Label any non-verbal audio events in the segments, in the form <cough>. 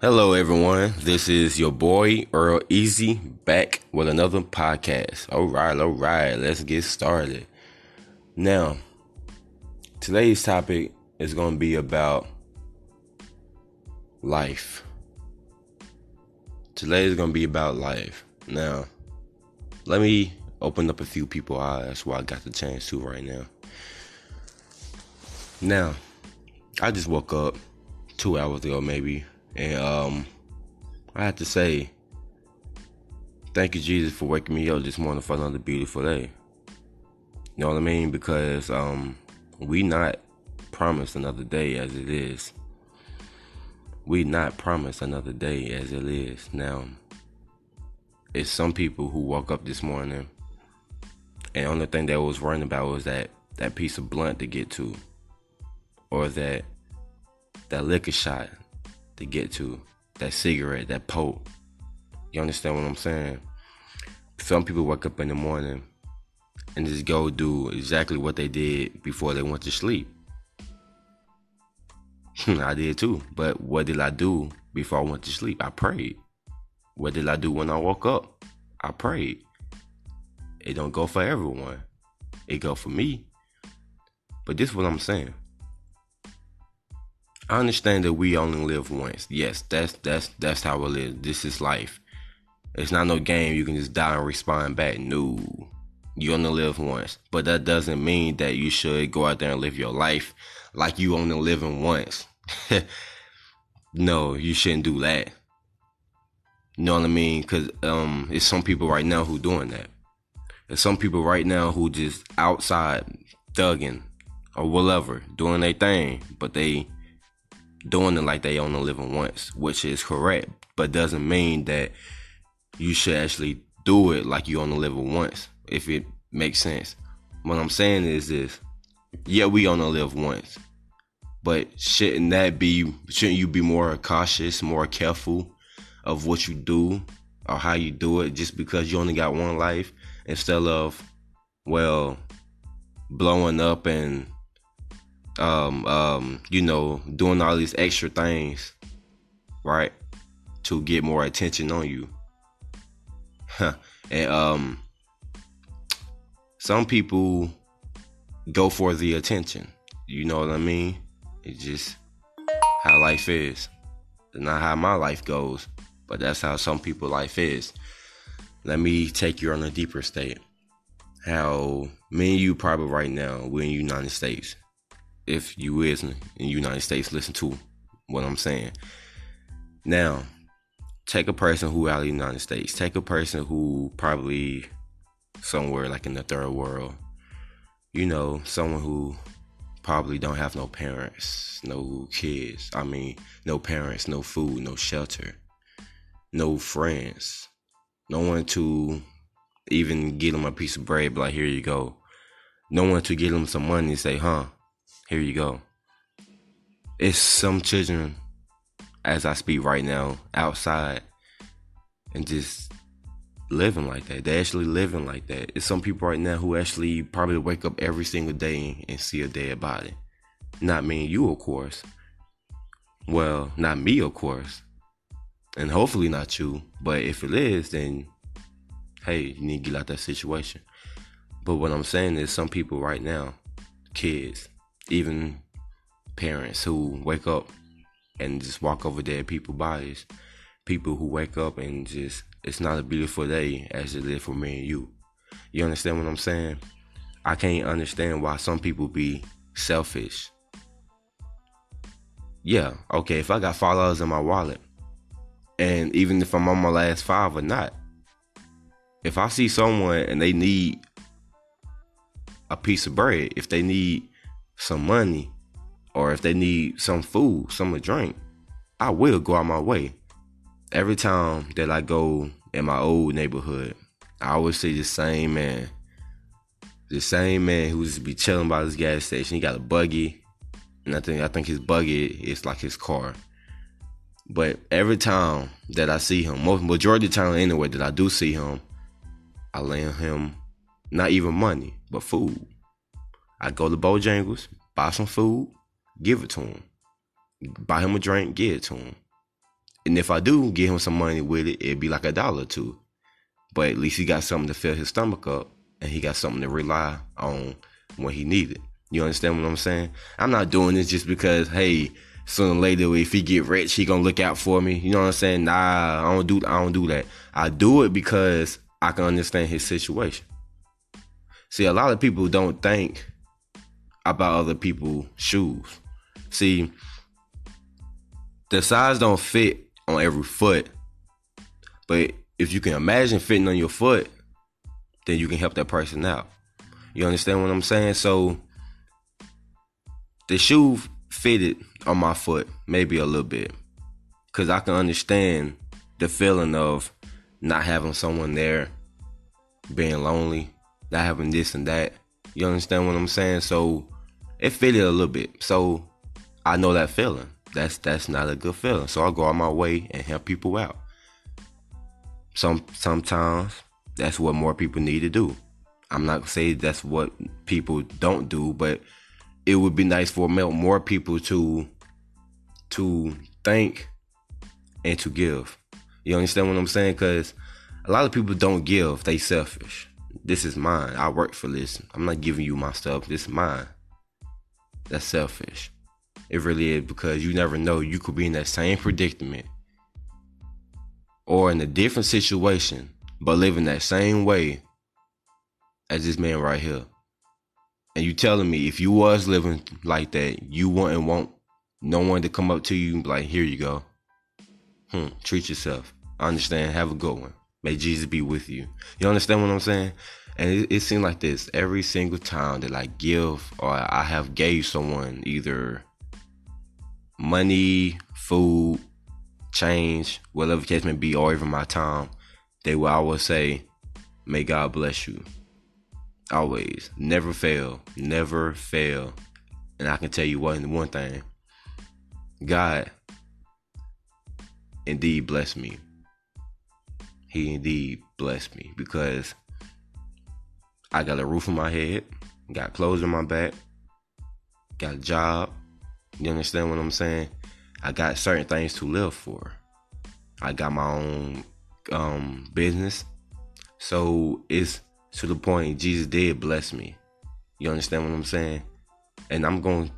Hello, everyone. This is your boy Earl Easy back with another podcast. All right, all right, let's get started. Now, today's topic is going to be about life. Today is going to be about life. Now, let me open up a few people eyes. That's why I got the chance to right now. Now, I just woke up two hours ago, maybe and um, I have to say, thank you, Jesus, for waking me up this morning for another beautiful day. You know what I mean? Because um, we not promised another day as it is. We not promised another day as it is. Now, it's some people who woke up this morning, and the only thing that was worrying about was that that piece of blunt to get to, or that that liquor shot to get to that cigarette, that poke. You understand what I'm saying? Some people wake up in the morning and just go do exactly what they did before they went to sleep. <laughs> I did too. But what did I do before I went to sleep? I prayed. What did I do when I woke up? I prayed. It don't go for everyone. It go for me. But this is what I'm saying. I understand that we only live once. Yes, that's that's that's how it is. This is life. It's not no game you can just die and respawn back. No. You only live once. But that doesn't mean that you should go out there and live your life like you only living once. <laughs> no, you shouldn't do that. You know what I mean? Cause um it's some people right now who doing that. There's some people right now who just outside thugging or whatever, doing their thing, but they doing it like they only living once, which is correct, but doesn't mean that you should actually do it like you only living once, if it makes sense. What I'm saying is this yeah, we only live once. But shouldn't that be shouldn't you be more cautious, more careful of what you do or how you do it just because you only got one life instead of well blowing up and um, um, you know, doing all these extra things, right, to get more attention on you. and um, some people go for the attention. You know what I mean? It's just how life is. It's not how my life goes, but that's how some people life is. Let me take you on a deeper state. How me and you probably right now, we're in United States if you is in the United States, listen to what I'm saying. Now, take a person who out of the United States. Take a person who probably somewhere like in the third world. You know, someone who probably don't have no parents, no kids. I mean, no parents, no food, no shelter, no friends, no one to even get them a piece of bread. But like, here you go. No one to give them some money and say, huh, here you go. It's some children, as I speak right now, outside and just living like that. They're actually living like that. It's some people right now who actually probably wake up every single day and see a dead body. Not me and you, of course. Well, not me, of course. And hopefully not you. But if it is, then hey, you need to get out of that situation. But what I'm saying is some people right now, kids, even parents who wake up and just walk over dead people bodies. People who wake up and just it's not a beautiful day as it is for me and you. You understand what I'm saying? I can't understand why some people be selfish. Yeah, okay, if I got five dollars in my wallet, and even if I'm on my last five or not, if I see someone and they need a piece of bread, if they need some money or if they need some food, some to drink, I will go out my way. Every time that I go in my old neighborhood, I always see the same man. The same man who just be chilling by this gas station. He got a buggy. And I think I think his buggy is like his car. But every time that I see him, most majority of the time anyway that I do see him, I lend him not even money, but food. I go to Bojangles, buy some food, give it to him. Buy him a drink, give it to him. And if I do give him some money with it, it'd be like a dollar or two. But at least he got something to fill his stomach up and he got something to rely on when he needs it. You understand what I'm saying? I'm not doing this just because, hey, sooner or later, if he get rich, he gonna look out for me. You know what I'm saying? Nah, I don't do I don't do that. I do it because I can understand his situation. See, a lot of people don't think about other people's shoes. See, the size don't fit on every foot. But if you can imagine fitting on your foot, then you can help that person out. You understand what I'm saying? So the shoe fitted on my foot, maybe a little bit. Cause I can understand the feeling of not having someone there, being lonely, not having this and that. You understand what I'm saying? So it fitted a little bit. So I know that feeling. That's that's not a good feeling. So I go out my way and help people out. Some sometimes that's what more people need to do. I'm not gonna say that's what people don't do, but it would be nice for more people to to think and to give. You understand what I'm saying? Because a lot of people don't give; they selfish. This is mine. I work for this. I'm not giving you my stuff. This is mine. That's selfish. It really is because you never know. You could be in that same predicament or in a different situation, but living that same way as this man right here. And you telling me if you was living like that, you wouldn't want no one to come up to you and be like, here you go. Hmm, treat yourself. I understand. Have a good one. May Jesus be with you. You understand what I'm saying? And it, it seems like this every single time that I give or I have gave someone either money, food, change, whatever case may be, or even my time, they will always say, May God bless you. Always. Never fail. Never fail. And I can tell you one one thing. God indeed blessed me. He indeed blessed me because I got a roof on my head, got clothes on my back, got a job. You understand what I'm saying? I got certain things to live for. I got my own um, business. So it's to the point Jesus did bless me. You understand what I'm saying? And I'm going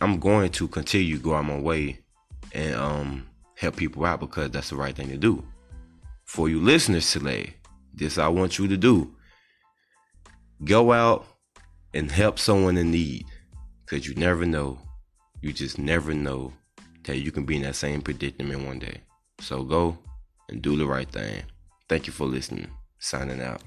I'm going to continue to go out my way and um, help people out because that's the right thing to do. For you listeners today, this I want you to do. Go out and help someone in need. Cause you never know. You just never know that you can be in that same predicament one day. So go and do the right thing. Thank you for listening. Signing out.